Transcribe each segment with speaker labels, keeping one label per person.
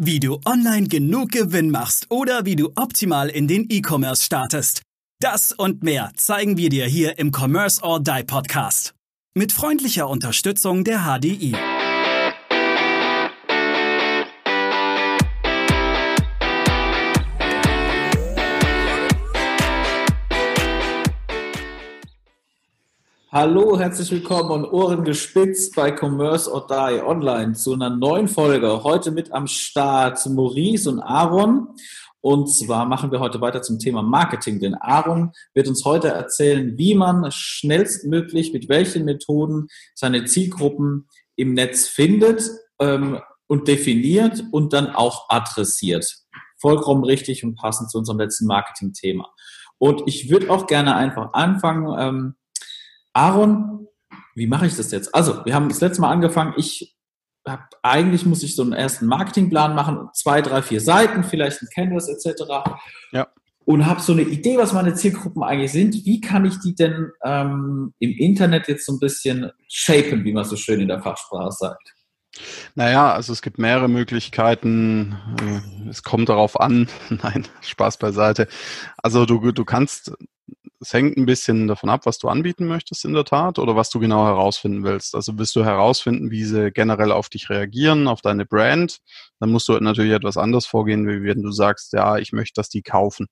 Speaker 1: Wie du online genug Gewinn machst oder wie du optimal in den E-Commerce startest. Das und mehr zeigen wir dir hier im Commerce or Die Podcast. Mit freundlicher Unterstützung der HDI.
Speaker 2: Hallo, herzlich willkommen und Ohren gespitzt bei Commerce or Die Online zu einer neuen Folge. Heute mit am Start Maurice und Aaron. Und zwar machen wir heute weiter zum Thema Marketing, denn Aaron wird uns heute erzählen, wie man schnellstmöglich mit welchen Methoden seine Zielgruppen im Netz findet ähm, und definiert und dann auch adressiert. Vollkommen richtig und passend zu unserem letzten Marketing-Thema. Und ich würde auch gerne einfach anfangen, ähm, Aaron, wie mache ich das jetzt? Also, wir haben das letzte Mal angefangen. Ich habe eigentlich muss ich so einen ersten Marketingplan machen, zwei, drei, vier Seiten, vielleicht ein Canvas etc. Ja. Und habe so eine Idee, was meine Zielgruppen eigentlich sind. Wie kann ich die denn ähm, im Internet jetzt so ein bisschen shapen, wie man so schön in der Fachsprache sagt?
Speaker 3: Naja, also es gibt mehrere Möglichkeiten. Äh, es kommt darauf an. Nein, Spaß beiseite. Also du, du kannst es hängt ein bisschen davon ab, was du anbieten möchtest in der Tat oder was du genau herausfinden willst. Also willst du herausfinden, wie sie generell auf dich reagieren, auf deine Brand, dann musst du natürlich etwas anders vorgehen, wie wenn du sagst, ja, ich möchte, dass die kaufen.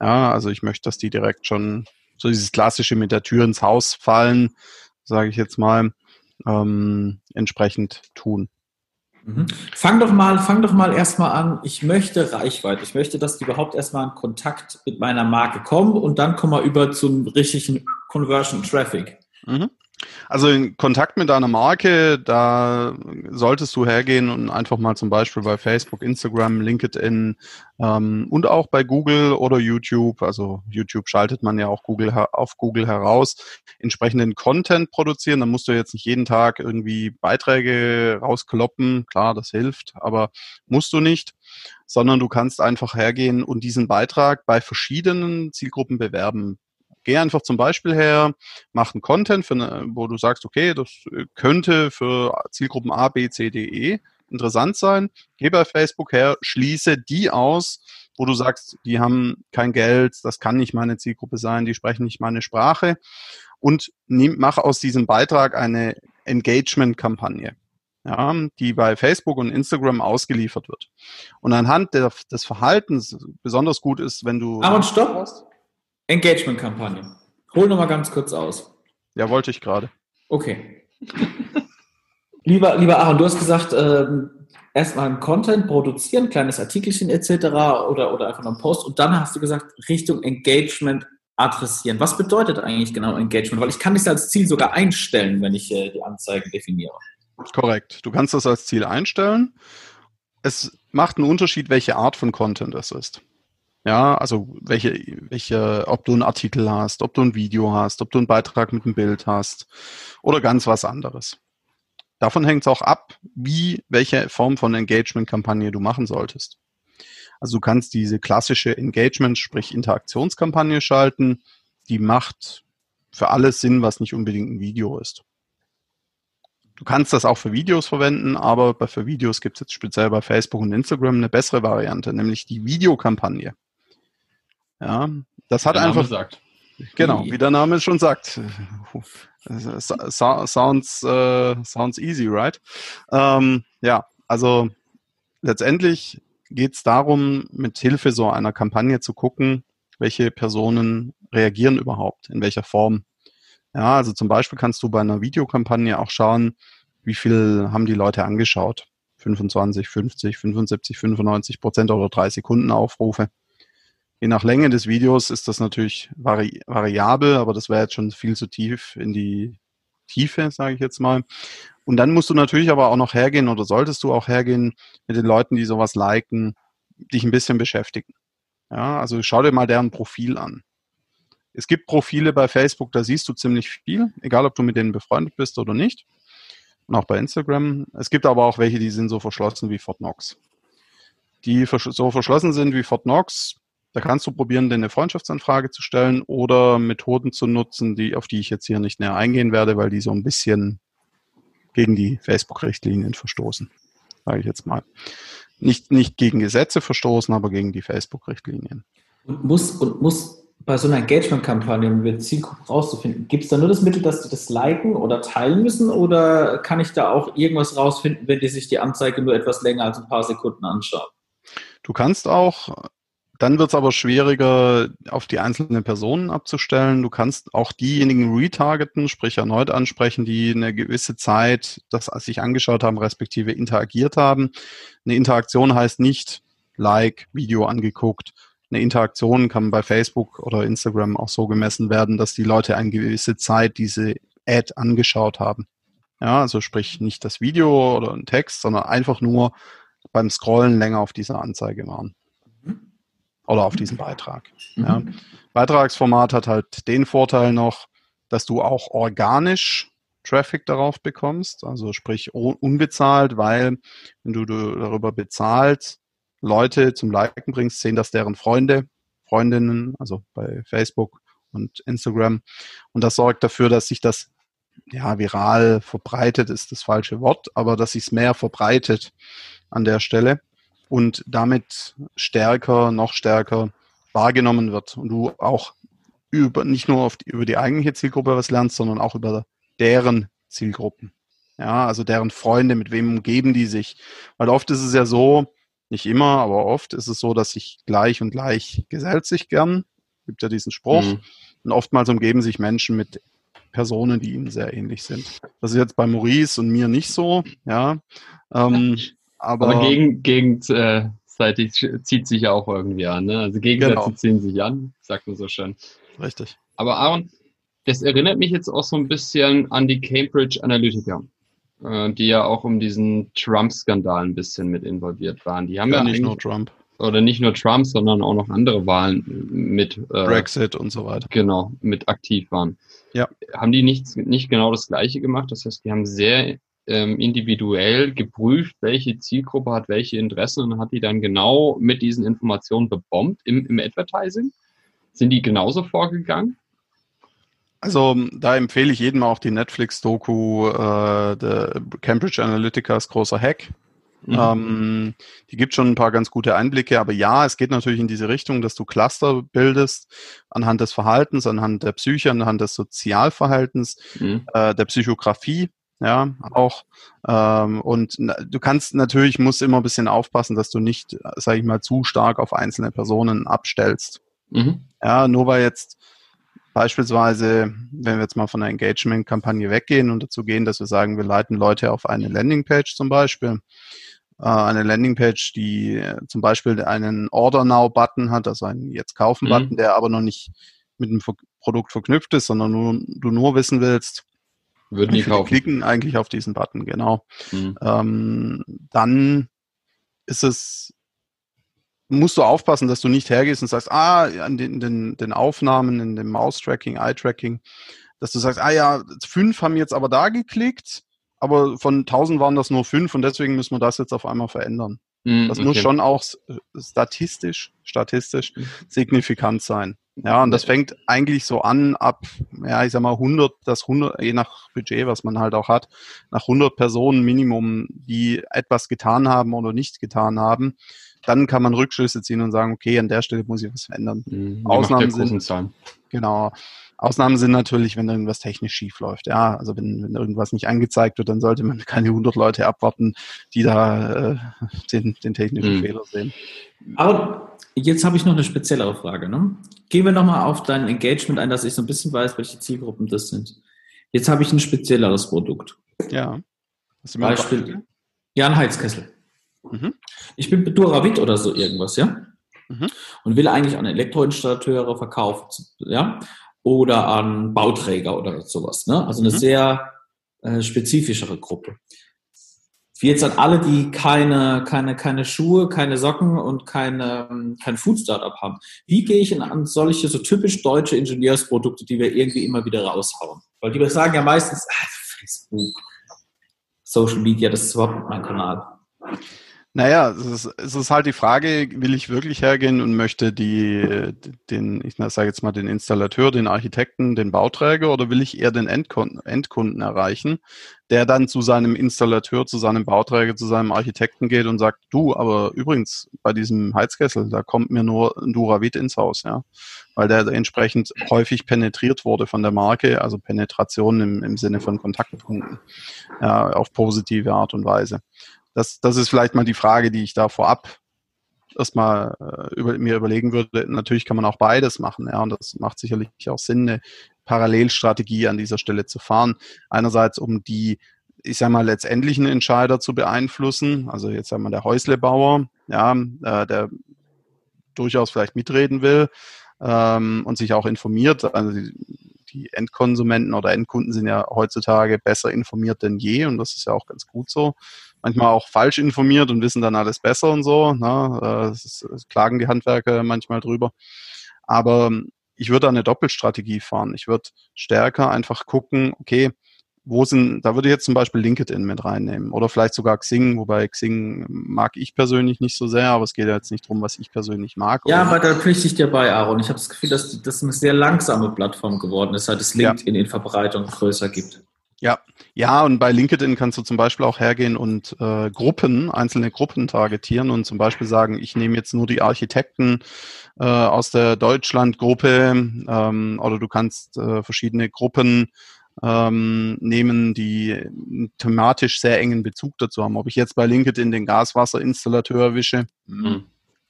Speaker 3: Ja, also ich möchte, dass die direkt schon so dieses klassische mit der Tür ins Haus fallen, sage ich jetzt mal, ähm, entsprechend tun.
Speaker 2: Mhm. Fang doch mal, fang doch mal erstmal an. Ich möchte Reichweite. Ich möchte, dass die überhaupt erstmal in Kontakt mit meiner Marke kommen und dann kommen wir über zum richtigen Conversion Traffic.
Speaker 3: Mhm. Also in Kontakt mit deiner Marke, da solltest du hergehen und einfach mal zum Beispiel bei Facebook, Instagram, LinkedIn ähm, und auch bei Google oder YouTube, also YouTube schaltet man ja auch Google auf Google heraus, entsprechenden Content produzieren. Da musst du jetzt nicht jeden Tag irgendwie Beiträge rauskloppen, klar, das hilft, aber musst du nicht sondern du kannst einfach hergehen und diesen Beitrag bei verschiedenen Zielgruppen bewerben. Geh einfach zum Beispiel her, mach einen Content, eine, wo du sagst, okay, das könnte für Zielgruppen A, B, C, D, E interessant sein. Geh bei Facebook her, schließe die aus, wo du sagst, die haben kein Geld, das kann nicht meine Zielgruppe sein, die sprechen nicht meine Sprache und nimm, mach aus diesem Beitrag eine Engagement-Kampagne. Ja, die bei Facebook und Instagram ausgeliefert wird. Und anhand der, des Verhaltens besonders gut ist, wenn du.
Speaker 2: Aber stopp! Engagement-Kampagne. Hol nochmal ganz kurz aus.
Speaker 3: Ja, wollte ich gerade.
Speaker 2: Okay. lieber, lieber Aaron, du hast gesagt, ähm, erstmal ein Content produzieren, kleines Artikelchen etc. oder, oder einfach noch einen Post und dann hast du gesagt, Richtung Engagement adressieren. Was bedeutet eigentlich genau Engagement? Weil ich kann das als Ziel sogar einstellen, wenn ich äh, die Anzeigen definiere.
Speaker 3: Korrekt. Du kannst das als Ziel einstellen. Es macht einen Unterschied, welche Art von Content es ist. Ja, also welche, welche, ob du einen Artikel hast, ob du ein Video hast, ob du einen Beitrag mit einem Bild hast oder ganz was anderes. Davon hängt es auch ab, wie, welche Form von Engagement-Kampagne du machen solltest. Also du kannst diese klassische Engagement, sprich Interaktionskampagne schalten, die macht für alles Sinn, was nicht unbedingt ein Video ist. Du kannst das auch für Videos verwenden, aber für Videos gibt es jetzt speziell bei Facebook und Instagram eine bessere Variante, nämlich die Videokampagne. Ja, das hat einfach. Sagt. Genau, wie der Name schon sagt. Sounds, uh, sounds easy, right? Ähm, ja, also letztendlich geht es darum, mit Hilfe so einer Kampagne zu gucken, welche Personen reagieren überhaupt, in welcher Form. Ja, also zum Beispiel kannst du bei einer Videokampagne auch schauen, wie viel haben die Leute angeschaut. 25, 50, 75, 95 Prozent oder drei Sekunden Aufrufe. Je nach Länge des Videos ist das natürlich vari variabel, aber das wäre jetzt schon viel zu tief in die Tiefe, sage ich jetzt mal. Und dann musst du natürlich aber auch noch hergehen oder solltest du auch hergehen mit den Leuten, die sowas liken, dich ein bisschen beschäftigen. Ja, also schau dir mal deren Profil an. Es gibt Profile bei Facebook, da siehst du ziemlich viel, egal ob du mit denen befreundet bist oder nicht. Und auch bei Instagram. Es gibt aber auch welche, die sind so verschlossen wie Fort Knox. Die so verschlossen sind wie Fort Knox, da kannst du probieren, dir eine Freundschaftsanfrage zu stellen oder Methoden zu nutzen, die, auf die ich jetzt hier nicht näher eingehen werde, weil die so ein bisschen gegen die Facebook-Richtlinien verstoßen, sage ich jetzt mal. nicht, nicht gegen Gesetze verstoßen, aber gegen die Facebook-Richtlinien.
Speaker 2: Und muss, und muss bei so einer Engagement-Kampagne, um die Zielgruppe rauszufinden, gibt es da nur das Mittel, dass die das liken oder teilen müssen oder kann ich da auch irgendwas rausfinden, wenn die sich die Anzeige nur etwas länger als ein paar Sekunden anschauen?
Speaker 3: Du kannst auch, dann wird es aber schwieriger, auf die einzelnen Personen abzustellen. Du kannst auch diejenigen retargeten, sprich erneut ansprechen, die eine gewisse Zeit das sich angeschaut haben, respektive interagiert haben. Eine Interaktion heißt nicht Like, Video angeguckt, eine Interaktion kann bei Facebook oder Instagram auch so gemessen werden, dass die Leute eine gewisse Zeit diese Ad angeschaut haben. Ja, also sprich nicht das Video oder ein Text, sondern einfach nur beim Scrollen länger auf dieser Anzeige waren. Oder auf diesem Beitrag. Mhm. Ja. Beitragsformat hat halt den Vorteil noch, dass du auch organisch Traffic darauf bekommst, also sprich unbezahlt, weil wenn du darüber bezahlst, Leute zum Liken bringst, sehen das deren Freunde, Freundinnen, also bei Facebook und Instagram. Und das sorgt dafür, dass sich das ja viral verbreitet, ist das falsche Wort, aber dass sich es mehr verbreitet an der Stelle und damit stärker, noch stärker wahrgenommen wird und du auch über, nicht nur die, über die eigentliche Zielgruppe was lernst, sondern auch über deren Zielgruppen. Ja, also deren Freunde, mit wem umgeben die sich. Weil oft ist es ja so, nicht immer, aber oft ist es so, dass sich gleich und gleich gesellt sich gern. Gibt ja diesen Spruch. Mhm. Und oftmals umgeben sich Menschen mit Personen, die ihnen sehr ähnlich sind. Das ist jetzt bei Maurice und mir nicht so, ja. Ähm, aber,
Speaker 4: aber gegen, gegenseitig äh, zieht sich ja auch irgendwie an, ne? Also Gegensätze genau. ziehen sich an, sagt man so schön.
Speaker 3: Richtig.
Speaker 4: Aber Aaron, das erinnert mich jetzt auch so ein bisschen an die Cambridge Analytica. Äh, die ja auch um diesen Trump-Skandal ein bisschen mit involviert waren. Die haben ja, ja
Speaker 3: nicht nur Trump.
Speaker 4: Oder nicht nur Trump, sondern auch noch andere Wahlen mit
Speaker 3: äh, Brexit und so weiter.
Speaker 4: Genau, mit aktiv waren.
Speaker 3: Ja.
Speaker 4: Haben die nicht, nicht genau das Gleiche gemacht? Das heißt, die haben sehr ähm, individuell geprüft, welche Zielgruppe hat welche Interessen und hat die dann genau mit diesen Informationen bebombt im, im Advertising? Sind die genauso vorgegangen?
Speaker 3: Also da empfehle ich jedem auch die Netflix-Doku äh, der Cambridge Analytica ist großer Hack. Mhm. Ähm, die gibt schon ein paar ganz gute Einblicke, aber ja, es geht natürlich in diese Richtung, dass du Cluster bildest anhand des Verhaltens, anhand der Psyche, anhand des Sozialverhaltens, mhm. äh, der Psychografie, ja, auch. Ähm, und du kannst natürlich, musst immer ein bisschen aufpassen, dass du nicht, sage ich mal, zu stark auf einzelne Personen abstellst. Mhm. Ja, nur weil jetzt Beispielsweise, wenn wir jetzt mal von einer Engagement-Kampagne weggehen und dazu gehen, dass wir sagen, wir leiten Leute auf eine Landingpage zum Beispiel. Äh, eine Landingpage, die äh, zum Beispiel einen Order Now-Button hat, also einen Jetzt kaufen-Button, mhm. der aber noch nicht mit dem Produkt verknüpft ist, sondern nur, du nur wissen willst,
Speaker 4: würden die kaufen.
Speaker 3: klicken eigentlich auf diesen Button, genau. Mhm. Ähm, dann ist es musst du aufpassen, dass du nicht hergehst und sagst, ah, an den, den, den Aufnahmen, in dem Mouse-Tracking, Eye-Tracking, dass du sagst, ah ja, fünf haben jetzt aber da geklickt, aber von tausend waren das nur fünf und deswegen müssen wir das jetzt auf einmal verändern. Mm, das okay. muss schon auch statistisch, statistisch mhm. signifikant sein. Ja, und das fängt eigentlich so an ab, ja, ich sag mal 100, das 100, je nach Budget, was man halt auch hat, nach 100 Personen Minimum, die etwas getan haben oder nicht getan haben, dann kann man Rückschlüsse ziehen und sagen, okay, an der Stelle muss ich was verändern. Mhm, Ausnahmen sind, genau. Ausnahmen sind natürlich, wenn irgendwas technisch schief läuft. Ja, also wenn, wenn irgendwas nicht angezeigt wird, dann sollte man keine 100 Leute abwarten, die da äh, den, den technischen mhm. Fehler sehen.
Speaker 2: Aber jetzt habe ich noch eine speziellere Frage. Ne? Gehen wir nochmal auf dein Engagement ein, dass ich so ein bisschen weiß, welche Zielgruppen das sind. Jetzt habe ich ein spezielleres Produkt.
Speaker 3: Ja.
Speaker 2: Beispiel. Ja, ein Heizkessel. Mhm. Ich bin Duravit oder so irgendwas, ja? Mhm. Und will eigentlich an Elektroinstallateure verkaufen, ja? Oder an Bauträger oder sowas, ne? Also eine mhm. sehr äh, spezifischere Gruppe. Wie jetzt an alle, die keine, keine, keine Schuhe, keine Socken und keine, kein Food-Startup haben. Wie gehe ich an solche so typisch deutsche Ingenieursprodukte, die wir irgendwie immer wieder raushauen? Weil die sagen ja meistens, ah, Facebook, Social Media, das ist überhaupt mein Kanal.
Speaker 3: Naja, es ist, es ist halt die Frage, will ich wirklich hergehen und möchte die, den, ich sage jetzt mal den Installateur, den Architekten, den Bauträger oder will ich eher den Endkunden, Endkunden erreichen, der dann zu seinem Installateur, zu seinem Bauträger, zu seinem Architekten geht und sagt, du, aber übrigens bei diesem Heizkessel, da kommt mir nur ein Duravit ins Haus, ja, weil der entsprechend häufig penetriert wurde von der Marke, also Penetration im, im Sinne von Kontaktpunkten, ja, auf positive Art und Weise. Das, das ist vielleicht mal die Frage, die ich da vorab erstmal äh, über, mir überlegen würde. Natürlich kann man auch beides machen, ja, und das macht sicherlich auch Sinn, eine Parallelstrategie an dieser Stelle zu fahren. Einerseits, um die, ich sag mal, letztendlichen Entscheider zu beeinflussen, also jetzt sagen wir der Häuslebauer, ja, äh, der durchaus vielleicht mitreden will ähm, und sich auch informiert. Also die, die Endkonsumenten oder Endkunden sind ja heutzutage besser informiert denn je und das ist ja auch ganz gut so manchmal auch falsch informiert und wissen dann alles besser und so. Ne? Das, das klagen die Handwerker manchmal drüber. Aber ich würde eine Doppelstrategie fahren. Ich würde stärker einfach gucken, okay, wo sind, da würde ich jetzt zum Beispiel LinkedIn mit reinnehmen oder vielleicht sogar Xing, wobei Xing mag ich persönlich nicht so sehr, aber es geht ja jetzt nicht darum, was ich persönlich mag.
Speaker 2: Ja, aber da pflichte ich dir bei, Aaron. Ich habe das Gefühl, dass das eine sehr langsame Plattform geworden ist, seit es LinkedIn ja. in Verbreitung größer gibt.
Speaker 3: Ja, ja, und bei LinkedIn kannst du zum Beispiel auch hergehen und äh, Gruppen, einzelne Gruppen targetieren und zum Beispiel sagen, ich nehme jetzt nur die Architekten äh, aus der Deutschland-Gruppe ähm, oder du kannst äh, verschiedene Gruppen ähm, nehmen, die thematisch sehr engen Bezug dazu haben. Ob ich jetzt bei LinkedIn den Gaswasserinstallateur erwische, mhm.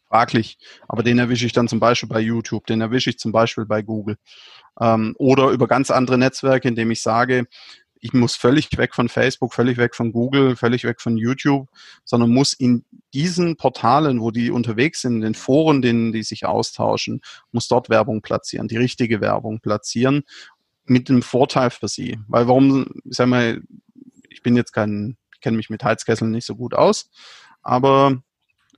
Speaker 3: fraglich. Aber den erwische ich dann zum Beispiel bei YouTube, den erwische ich zum Beispiel bei Google. Ähm, oder über ganz andere Netzwerke, indem ich sage, ich muss völlig weg von Facebook, völlig weg von Google, völlig weg von YouTube, sondern muss in diesen Portalen, wo die unterwegs sind, in den Foren, denen die sich austauschen, muss dort Werbung platzieren, die richtige Werbung platzieren, mit einem Vorteil für sie. Weil warum, ich sag mal, ich bin jetzt kein, ich kenne mich mit Heizkesseln nicht so gut aus, aber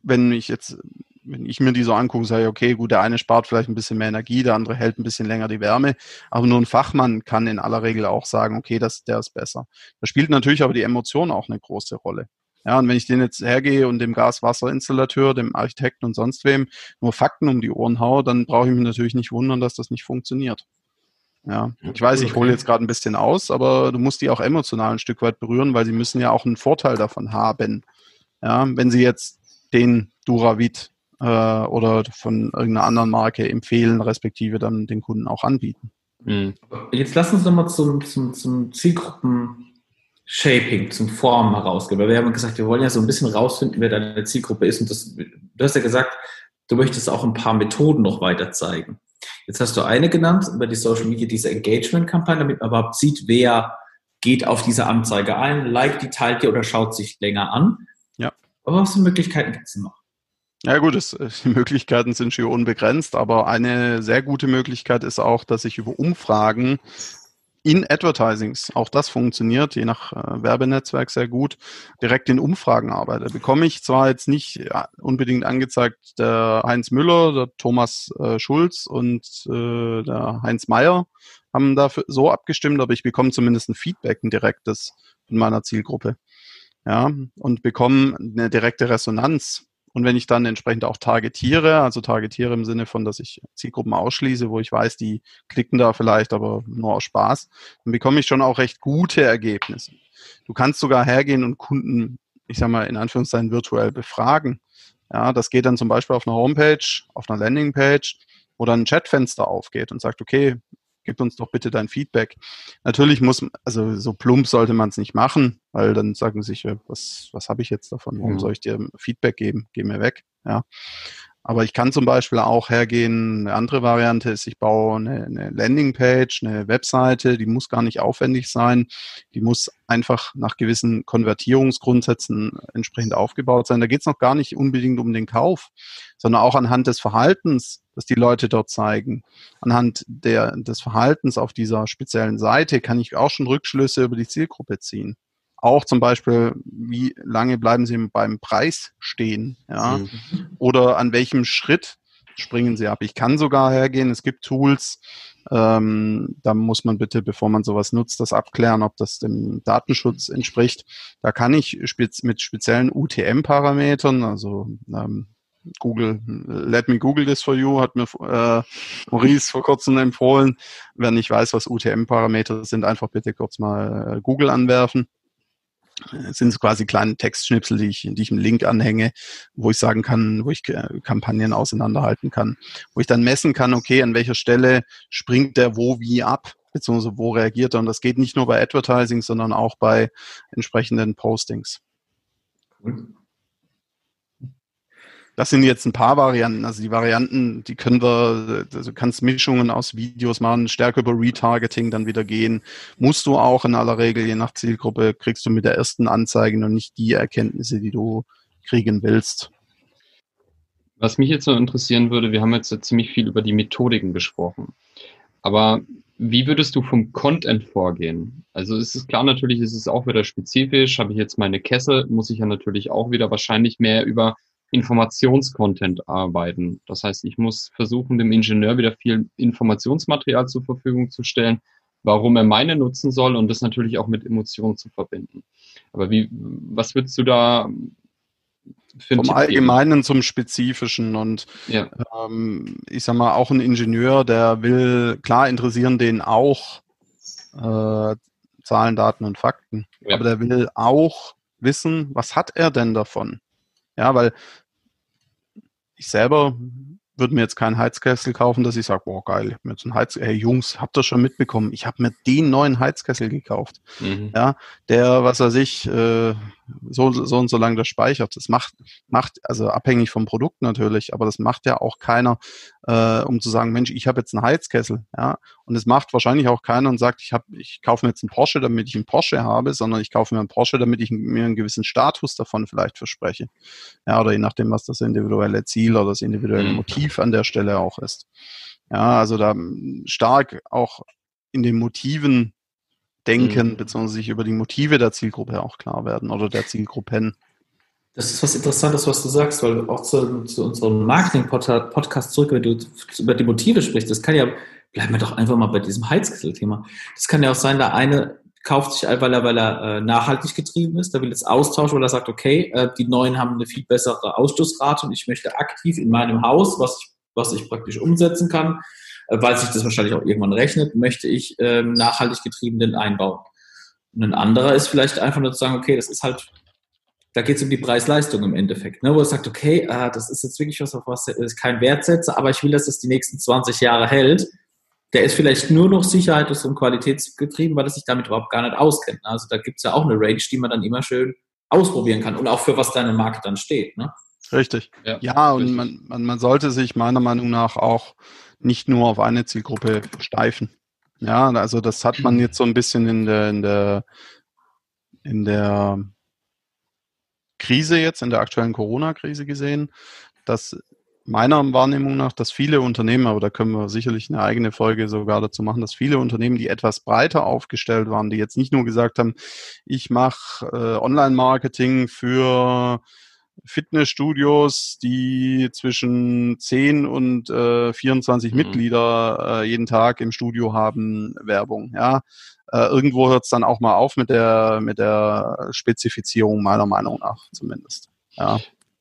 Speaker 3: wenn ich jetzt wenn ich mir die so angucke, sage ich, okay, gut, der eine spart vielleicht ein bisschen mehr Energie, der andere hält ein bisschen länger die Wärme, aber nur ein Fachmann kann in aller Regel auch sagen, okay, das, der ist besser. Da spielt natürlich aber die Emotion auch eine große Rolle. Ja, und wenn ich den jetzt hergehe und dem Gaswasserinstallateur, dem Architekten und sonst wem nur Fakten um die Ohren haue, dann brauche ich mich natürlich nicht wundern, dass das nicht funktioniert. Ja, ich weiß, ich hole jetzt gerade ein bisschen aus, aber du musst die auch emotional ein Stück weit berühren, weil sie müssen ja auch einen Vorteil davon haben. Ja, wenn sie jetzt den Duravit äh, oder von irgendeiner anderen Marke empfehlen, respektive dann den Kunden auch anbieten.
Speaker 2: Mhm. Jetzt lass uns nochmal zum, zum, zum Zielgruppen-Shaping, zum Formen herausgehen, weil wir haben gesagt, wir wollen ja so ein bisschen rausfinden, wer deine Zielgruppe ist und das, du hast ja gesagt, du möchtest auch ein paar Methoden noch weiter zeigen. Jetzt hast du eine genannt über die Social Media, diese Engagement-Kampagne, damit man überhaupt sieht, wer geht auf diese Anzeige ein, liked die, teilt die oder schaut sich länger an.
Speaker 3: Ja.
Speaker 2: Aber was für Möglichkeiten gibt es noch?
Speaker 3: Ja gut, es, äh, die Möglichkeiten sind schon unbegrenzt, aber eine sehr gute Möglichkeit ist auch, dass ich über Umfragen in Advertisings, auch das funktioniert, je nach äh, Werbenetzwerk sehr gut, direkt in Umfragen arbeite. Bekomme ich zwar jetzt nicht ja, unbedingt angezeigt, der Heinz Müller, der Thomas äh, Schulz und äh, der Heinz Meyer haben dafür so abgestimmt, aber ich bekomme zumindest ein Feedback, ein direktes in meiner Zielgruppe. Ja, und bekomme eine direkte Resonanz und wenn ich dann entsprechend auch targetiere, also targetiere im Sinne von, dass ich Zielgruppen ausschließe, wo ich weiß, die klicken da vielleicht aber nur aus Spaß, dann bekomme ich schon auch recht gute Ergebnisse. Du kannst sogar hergehen und Kunden, ich sag mal, in Anführungszeichen virtuell befragen. Ja, das geht dann zum Beispiel auf einer Homepage, auf einer Landingpage, wo dann ein Chatfenster aufgeht und sagt, okay, gib uns doch bitte dein Feedback. Natürlich muss, also so plump sollte man es nicht machen, weil dann sagen sie sich, was, was habe ich jetzt davon? Warum soll ich dir Feedback geben? Geh mir weg. Ja. Aber ich kann zum Beispiel auch hergehen, eine andere Variante ist, ich baue eine, eine Landingpage, eine Webseite, die muss gar nicht aufwendig sein, die muss einfach nach gewissen Konvertierungsgrundsätzen entsprechend aufgebaut sein. Da geht es noch gar nicht unbedingt um den Kauf, sondern auch anhand des Verhaltens, das die Leute dort zeigen. Anhand der, des Verhaltens auf dieser speziellen Seite kann ich auch schon Rückschlüsse über die Zielgruppe ziehen auch zum Beispiel, wie lange bleiben Sie beim Preis stehen, ja, mhm. oder an welchem Schritt springen sie ab. Ich kann sogar hergehen, es gibt Tools, ähm, da muss man bitte, bevor man sowas nutzt, das abklären, ob das dem Datenschutz entspricht. Da kann ich spez mit speziellen UTM-Parametern, also ähm, Google, let me Google this for you, hat mir äh, Maurice vor kurzem empfohlen. Wer nicht weiß, was UTM-Parameter sind, einfach bitte kurz mal äh, Google anwerfen. Es sind quasi kleine Textschnipsel, die ich, die ich im Link anhänge, wo ich sagen kann, wo ich äh, Kampagnen auseinanderhalten kann, wo ich dann messen kann, okay, an welcher Stelle springt der wo wie ab, beziehungsweise wo reagiert er. Und das geht nicht nur bei Advertising, sondern auch bei entsprechenden Postings. Cool. Das sind jetzt ein paar Varianten. Also die Varianten, die können wir, also du kannst Mischungen aus Videos machen, stärker über Retargeting dann wieder gehen. Musst du auch in aller Regel, je nach Zielgruppe, kriegst du mit der ersten Anzeige noch nicht die Erkenntnisse, die du kriegen willst.
Speaker 4: Was mich jetzt noch interessieren würde, wir haben jetzt ziemlich viel über die Methodiken gesprochen. Aber wie würdest du vom Content vorgehen? Also es ist klar, natürlich ist es auch wieder spezifisch. Habe ich jetzt meine Kessel, muss ich ja natürlich auch wieder wahrscheinlich mehr über Informationscontent arbeiten. Das heißt, ich muss versuchen, dem Ingenieur wieder viel Informationsmaterial zur Verfügung zu stellen, warum er meine nutzen soll und das natürlich auch mit Emotionen zu verbinden. Aber wie, was würdest du da
Speaker 3: für Vom Allgemeinen zum Spezifischen und ja. ähm, ich sag mal, auch ein Ingenieur, der will, klar interessieren den auch äh, Zahlen, Daten und Fakten, ja. aber der will auch wissen, was hat er denn davon? Ja, weil ich selber würde mir jetzt keinen Heizkessel kaufen, dass ich sage, boah, geil, ich habe mir jetzt einen Heizkessel. Hey Jungs, habt ihr schon mitbekommen? Ich habe mir den neuen Heizkessel gekauft. Mhm. Ja, der, was weiß ich, äh, so, so und so lange das speichert. Das macht, macht, also abhängig vom Produkt natürlich, aber das macht ja auch keiner, äh, um zu sagen, Mensch, ich habe jetzt einen Heizkessel, ja. Und es macht wahrscheinlich auch keiner und sagt, ich habe, ich kaufe mir jetzt einen Porsche, damit ich einen Porsche habe, sondern ich kaufe mir einen Porsche, damit ich mir einen gewissen Status davon vielleicht verspreche. Ja, oder je nachdem, was das individuelle Ziel oder das individuelle mhm. Motiv an der Stelle auch ist. Ja, also da stark auch in den Motiven denken, mhm. beziehungsweise sich über die Motive der Zielgruppe auch klar werden oder der Zielgruppen.
Speaker 2: Das ist was Interessantes, was du sagst, weil auch zu, zu unserem Marketing-Podcast zurück, wenn du über die Motive sprichst, das kann ja, bleiben wir doch einfach mal bei diesem Heizkessel-Thema. Das kann ja auch sein, der eine kauft sich, weil er, weil er äh, nachhaltig getrieben ist, der will jetzt austauschen, weil er sagt, okay, äh, die neuen haben eine viel bessere Ausstoßrate und ich möchte aktiv in meinem Haus, was ich, was ich praktisch umsetzen kann, weil sich das wahrscheinlich auch irgendwann rechnet, möchte ich ähm, nachhaltig getriebenen einbauen. Und ein anderer ist vielleicht einfach nur zu sagen, okay, das ist halt, da geht es um die Preis-Leistung im Endeffekt, ne, wo er sagt, okay, äh, das ist jetzt wirklich was, auf was ich kein Wert setze, aber ich will, dass das die nächsten 20 Jahre hält. Der ist vielleicht nur noch sicherheits- und qualitätsgetrieben, weil er sich damit überhaupt gar nicht auskennt. Ne? Also da gibt es ja auch eine Range, die man dann immer schön ausprobieren kann und auch für was deine Marke dann steht. Ne?
Speaker 3: Richtig. Ja, ja und man, man, man sollte sich meiner Meinung nach auch nicht nur auf eine Zielgruppe steifen. Ja, also das hat man jetzt so ein bisschen in der, in der, in der Krise jetzt, in der aktuellen Corona-Krise gesehen, dass meiner Wahrnehmung nach, dass viele Unternehmen, aber da können wir sicherlich eine eigene Folge sogar dazu machen, dass viele Unternehmen, die etwas breiter aufgestellt waren, die jetzt nicht nur gesagt haben, ich mache äh, Online-Marketing für Fitnessstudios, die zwischen 10 und äh, 24 mhm. Mitglieder äh, jeden Tag im Studio haben, Werbung. Ja, äh, irgendwo hört es dann auch mal auf mit der mit der Spezifizierung meiner Meinung nach zumindest. Ja.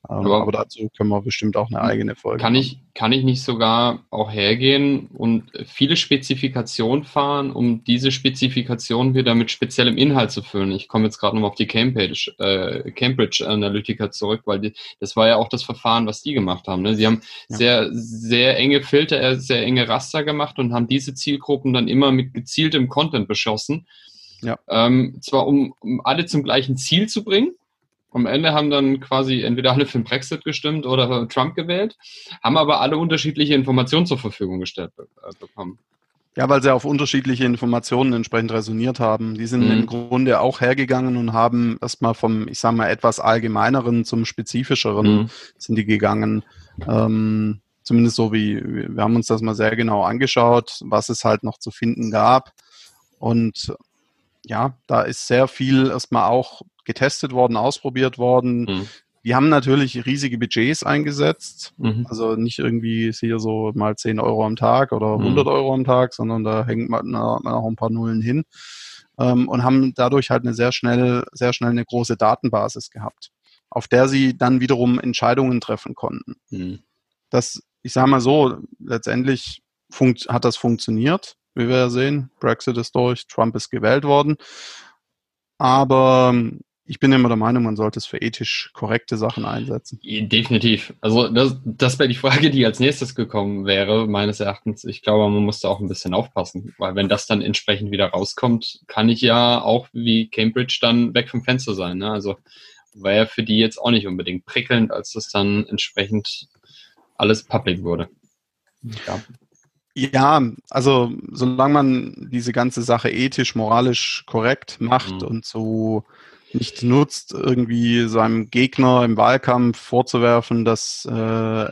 Speaker 3: Ähm, aber, aber, dazu können wir bestimmt auch eine eigene Folge.
Speaker 4: Kann ich, kann ich nicht sogar auch hergehen und viele Spezifikationen fahren, um diese Spezifikation wieder mit speziellem Inhalt zu füllen? Ich komme jetzt gerade nochmal auf die Cambridge, äh, Cambridge Analytica zurück, weil die, das war ja auch das Verfahren, was die gemacht haben. Ne? Sie haben ja. sehr, sehr enge Filter, äh, sehr enge Raster gemacht und haben diese Zielgruppen dann immer mit gezieltem Content beschossen. Ja. Ähm, zwar um, um alle zum gleichen Ziel zu bringen, am Ende haben dann quasi entweder alle für den Brexit gestimmt oder Trump gewählt, haben aber alle unterschiedliche Informationen zur Verfügung gestellt äh, bekommen.
Speaker 3: Ja, weil sie auf unterschiedliche Informationen entsprechend resoniert haben. Die sind mhm. im Grunde auch hergegangen und haben erstmal vom, ich sage mal, etwas allgemeineren zum spezifischeren mhm. sind die gegangen. Ähm, zumindest so wie, wir haben uns das mal sehr genau angeschaut, was es halt noch zu finden gab. Und ja, da ist sehr viel erstmal auch getestet worden, ausprobiert worden. Mhm. die haben natürlich riesige Budgets eingesetzt.
Speaker 4: Mhm.
Speaker 3: Also nicht irgendwie hier so mal 10 Euro am Tag oder
Speaker 4: Mhm.
Speaker 3: 100 Euro am Tag, sondern da hängt man noch ein paar Nullen hin. Ähm, und haben dadurch halt eine sehr schnell, sehr schnell eine große Datenbasis gehabt, auf der sie dann wiederum Entscheidungen treffen konnten.
Speaker 4: Mhm.
Speaker 3: Das, ich sage mal so, letztendlich hat das funktioniert, wie wir ja sehen. Brexit ist durch, Trump ist gewählt worden. Aber ich bin immer der Meinung, man sollte es für ethisch korrekte Sachen einsetzen.
Speaker 4: Definitiv. Also das, das wäre die Frage, die als nächstes gekommen wäre, meines Erachtens. Ich glaube, man muss da auch ein bisschen aufpassen, weil wenn das dann entsprechend wieder rauskommt, kann ich ja auch wie Cambridge dann weg vom Fenster sein. Ne? Also wäre ja für die jetzt auch nicht unbedingt prickelnd, als das dann entsprechend alles public wurde. Ja.
Speaker 3: Ja, also solange man diese ganze Sache ethisch, moralisch korrekt macht
Speaker 4: Mhm.
Speaker 3: und so nicht nutzt, irgendwie seinem Gegner im Wahlkampf vorzuwerfen, dass äh,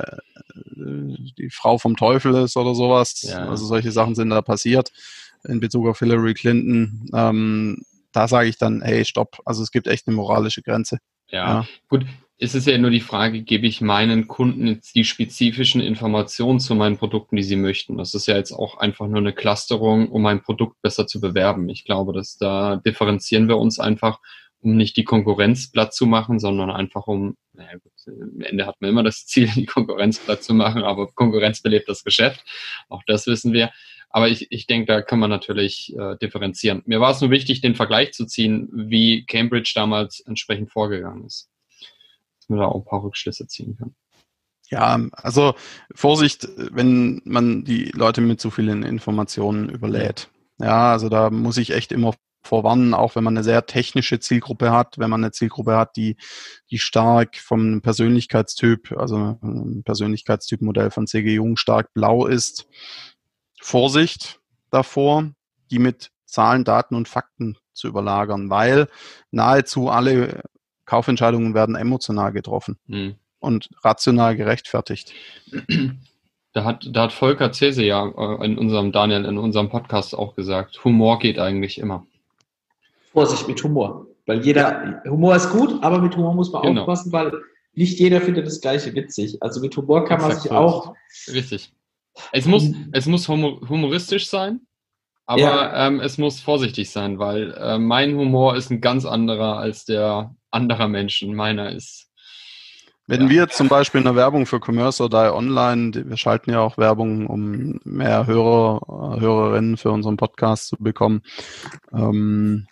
Speaker 3: die Frau vom Teufel ist oder sowas.
Speaker 4: Ja.
Speaker 3: Also solche Sachen sind da passiert in Bezug auf Hillary Clinton. Ähm, da sage ich dann, hey, stopp. Also es gibt echt eine moralische Grenze.
Speaker 4: Ja,
Speaker 3: Ja.
Speaker 4: gut. Es ist ja nur die Frage, gebe ich meinen Kunden jetzt die spezifischen Informationen zu meinen Produkten, die sie möchten. Das ist ja jetzt auch einfach nur eine Clusterung, um ein Produkt besser zu bewerben. Ich glaube, dass da differenzieren wir uns einfach, um nicht die Konkurrenz platt zu machen, sondern einfach um, naja gut, am Ende hat man immer das Ziel, die Konkurrenz platt zu machen, aber Konkurrenz belebt das Geschäft. Auch das wissen wir. Aber ich, ich denke, da kann man natürlich äh, differenzieren. Mir war es nur wichtig, den Vergleich zu ziehen, wie Cambridge damals entsprechend vorgegangen ist. Dass man da auch ein paar Rückschlüsse ziehen kann.
Speaker 3: Ja, also Vorsicht, wenn man die Leute mit zu vielen Informationen überlädt. Ja, also da muss ich echt immer vorwarnen, auch wenn man eine sehr technische Zielgruppe hat, wenn man eine Zielgruppe hat, die, die stark vom Persönlichkeitstyp, also ein Persönlichkeitstypmodell von C.G. Jung stark blau ist. Vorsicht davor, die mit Zahlen, Daten und Fakten zu überlagern, weil nahezu alle Kaufentscheidungen werden emotional getroffen
Speaker 4: Hm.
Speaker 3: und rational gerechtfertigt.
Speaker 4: Da hat, da hat Volker Zese ja äh, in unserem, Daniel, in unserem Podcast auch gesagt, Humor geht eigentlich immer.
Speaker 2: Vorsicht mit Humor. Weil jeder, Humor ist gut, aber mit Humor muss man
Speaker 4: Genau.
Speaker 2: aufpassen, weil nicht jeder findet das Gleiche witzig. Also mit Humor kann man
Speaker 4: Exakt
Speaker 2: sich
Speaker 4: so.
Speaker 2: auch,
Speaker 4: Richtig. Es muss, es muss humo- humoristisch sein, aber
Speaker 2: Ja.
Speaker 4: ähm, es muss vorsichtig sein, weil äh, mein Humor ist ein ganz anderer als der anderer Menschen. Meiner ist
Speaker 3: Wenn
Speaker 4: Ja.
Speaker 3: wir zum Beispiel in der Werbung für Commerce oder Die Online, wir schalten ja auch Werbung, um mehr Hörer, Hörerinnen für unseren Podcast zu bekommen, ähm,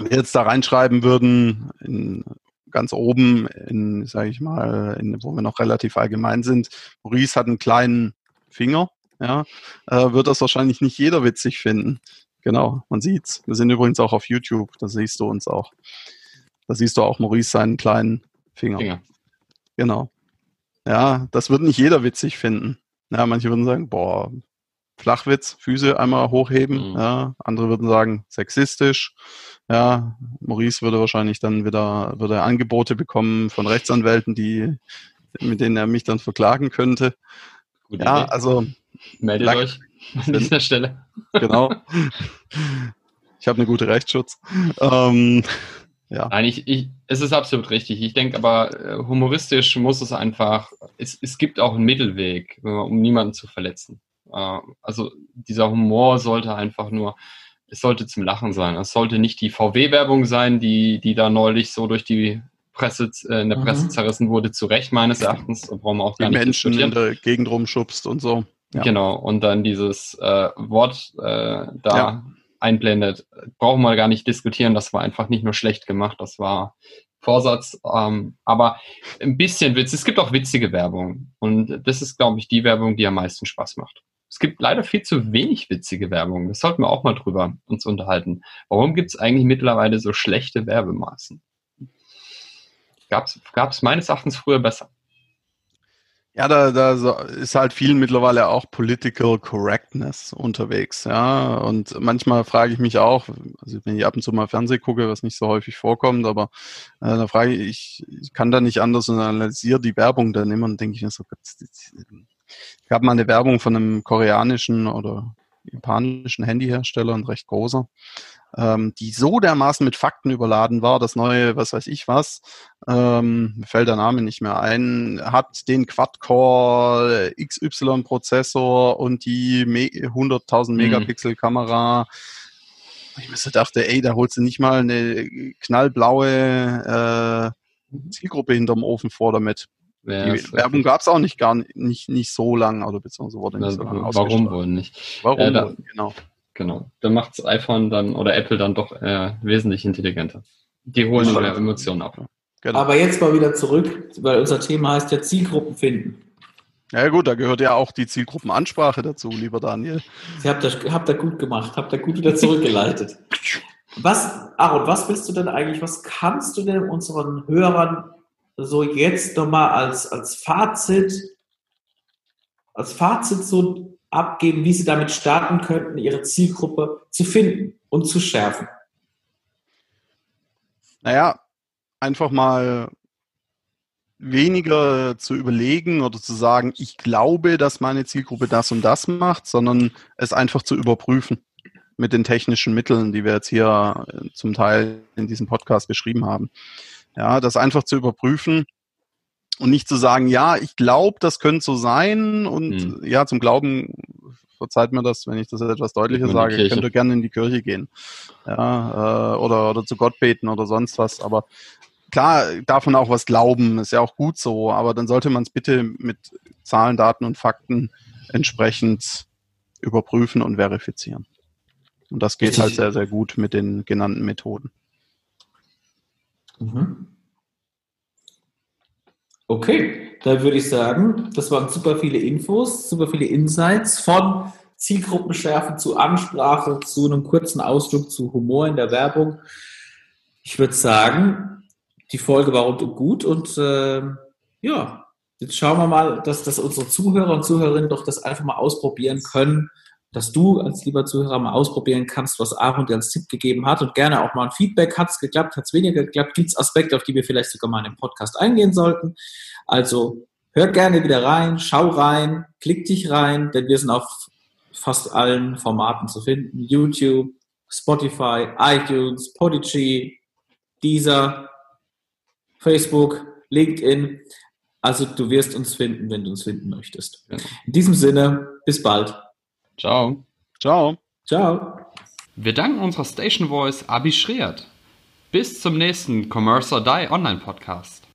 Speaker 3: wir jetzt da reinschreiben würden, in, ganz oben, in, sage ich mal, in, wo wir noch relativ allgemein sind, Maurice hat einen kleinen Finger, ja, äh, wird das wahrscheinlich nicht jeder witzig finden. Genau, man sieht's. Wir sind übrigens auch auf YouTube, da siehst du uns auch. Da siehst du auch Maurice seinen kleinen Finger.
Speaker 4: Finger.
Speaker 3: Genau. Ja, das wird nicht jeder witzig finden. Ja, manche würden sagen, boah, Flachwitz, Füße einmal hochheben.
Speaker 4: Mhm.
Speaker 3: Ja, andere würden sagen, sexistisch. Ja, Maurice würde wahrscheinlich dann wieder, würde Angebote bekommen von Rechtsanwälten, die, mit denen er mich dann verklagen könnte.
Speaker 4: Gute
Speaker 3: Ja,
Speaker 4: Idee.
Speaker 3: also,
Speaker 4: Meldet
Speaker 3: Lack.
Speaker 4: euch an dieser Stelle.
Speaker 3: genau. ich habe eine gute Rechtsschutz. Ähm, ja.
Speaker 4: Nein, ich, ich, es ist absolut richtig. Ich denke aber, äh, humoristisch muss es einfach, es, es gibt auch einen Mittelweg, äh, um niemanden zu verletzen. Äh, Also dieser Humor sollte einfach nur, es sollte zum Lachen sein. Es sollte nicht die VW-Werbung sein, die, die da neulich so durch die Presse, äh, in der
Speaker 2: Mhm.
Speaker 4: Presse zerrissen wurde, zu Recht meines Erachtens. Da brauchen wir auch
Speaker 3: Die
Speaker 4: gar nicht
Speaker 3: Menschen in der Gegend rumschubst und so. Ja.
Speaker 4: Genau, und dann dieses äh, Wort äh, da
Speaker 3: Ja.
Speaker 4: einblendet. Brauchen wir gar nicht diskutieren, das war einfach nicht nur schlecht gemacht, das war Vorsatz. Ähm, aber ein bisschen Witz, es gibt auch witzige Werbung. Und das ist, glaube ich, die Werbung, die am meisten Spaß macht. Es gibt leider viel zu wenig witzige Werbung. Das sollten wir auch mal drüber uns unterhalten. Warum gibt es eigentlich mittlerweile so schlechte Werbemaßen? Gab es meines Erachtens früher besser.
Speaker 3: Ja, da, da ist halt viel mittlerweile auch Political Correctness unterwegs, ja. Und manchmal frage ich mich auch, also wenn ich ab und zu mal Fernsehen gucke, was nicht so häufig vorkommt, aber äh, da frage ich, ich kann da nicht anders und analysiere die Werbung dann immer und denke ich mir so, Gab mal eine Werbung von einem koreanischen oder japanischen Handyhersteller, ein recht großer. ähm, die so dermaßen mit Fakten überladen war, das neue, was weiß ich was, ähm, fällt der Name nicht mehr ein, hat den Quad-Core XY-Prozessor und die 100.000 mhm. Megapixel-Kamera. Ich mir so dachte, ey, da holst du nicht mal eine knallblaue äh, Zielgruppe hinterm Ofen vor damit. Ja, die Werbung gab es auch nicht gar nicht, nicht so lang, oder beziehungsweise wurde nicht
Speaker 4: so lange Warum wohl nicht?
Speaker 3: Warum ja, da, genau.
Speaker 4: Genau. Da macht das iPhone dann oder Apple dann doch äh, wesentlich intelligenter. Die holen mehr Emotionen ab.
Speaker 2: Genau. Aber jetzt mal wieder zurück, weil unser Thema heißt ja Zielgruppen finden.
Speaker 3: Ja gut, da gehört ja auch die Zielgruppenansprache dazu, lieber Daniel.
Speaker 2: Sie habt das, habt ihr gut gemacht, habt ihr gut wieder zurückgeleitet. was, Aaron, was willst du denn eigentlich, was kannst du denn unseren Hörern so jetzt nochmal als, als Fazit, als Fazit so abgeben, wie sie damit starten könnten, ihre Zielgruppe zu finden und zu schärfen?
Speaker 3: Naja, einfach mal weniger zu überlegen oder zu sagen, ich glaube, dass meine Zielgruppe das und das macht, sondern es einfach zu überprüfen mit den technischen Mitteln, die wir jetzt hier äh, zum Teil in diesem Podcast beschrieben haben. Ja, das einfach zu überprüfen und nicht zu sagen, ja, ich glaube, das könnte so sein und hm. ja, zum Glauben verzeiht mir das, wenn ich das etwas deutlicher sage, könnt ihr gerne in die Kirche gehen. Ja, äh, oder, oder zu Gott beten oder sonst was. Aber klar, darf man auch was glauben, ist ja auch gut so, aber dann sollte man es bitte mit Zahlen, Daten und Fakten entsprechend überprüfen und verifizieren. Und das geht halt sehr, sehr gut mit den genannten Methoden.
Speaker 2: Mhm. Okay, dann würde ich sagen, das waren super viele Infos, super viele Insights von Zielgruppenschärfe zu Ansprache, zu einem kurzen Ausflug zu Humor in der Werbung. Ich würde sagen, die Folge war rund und gut und äh, ja, jetzt schauen wir mal, dass, dass unsere Zuhörer und Zuhörerinnen doch das einfach mal ausprobieren können dass du als lieber Zuhörer mal ausprobieren kannst, was Aaron dir als Tipp gegeben hat und gerne auch mal ein Feedback. Hat es geklappt, hat es weniger geklappt? Gibt es Aspekte, auf die wir vielleicht sogar mal in den Podcast eingehen sollten? Also hör gerne wieder rein, schau rein, klick dich rein, denn wir sind auf fast allen Formaten zu finden. YouTube, Spotify, iTunes, Podigy, Deezer, Facebook, LinkedIn. Also du wirst uns finden, wenn du uns finden möchtest. In diesem Sinne, bis bald.
Speaker 4: Ciao.
Speaker 3: Ciao.
Speaker 2: Ciao.
Speaker 4: Wir danken unserer Station Voice Abi Schreert. Bis zum nächsten Commerce or Die Online Podcast.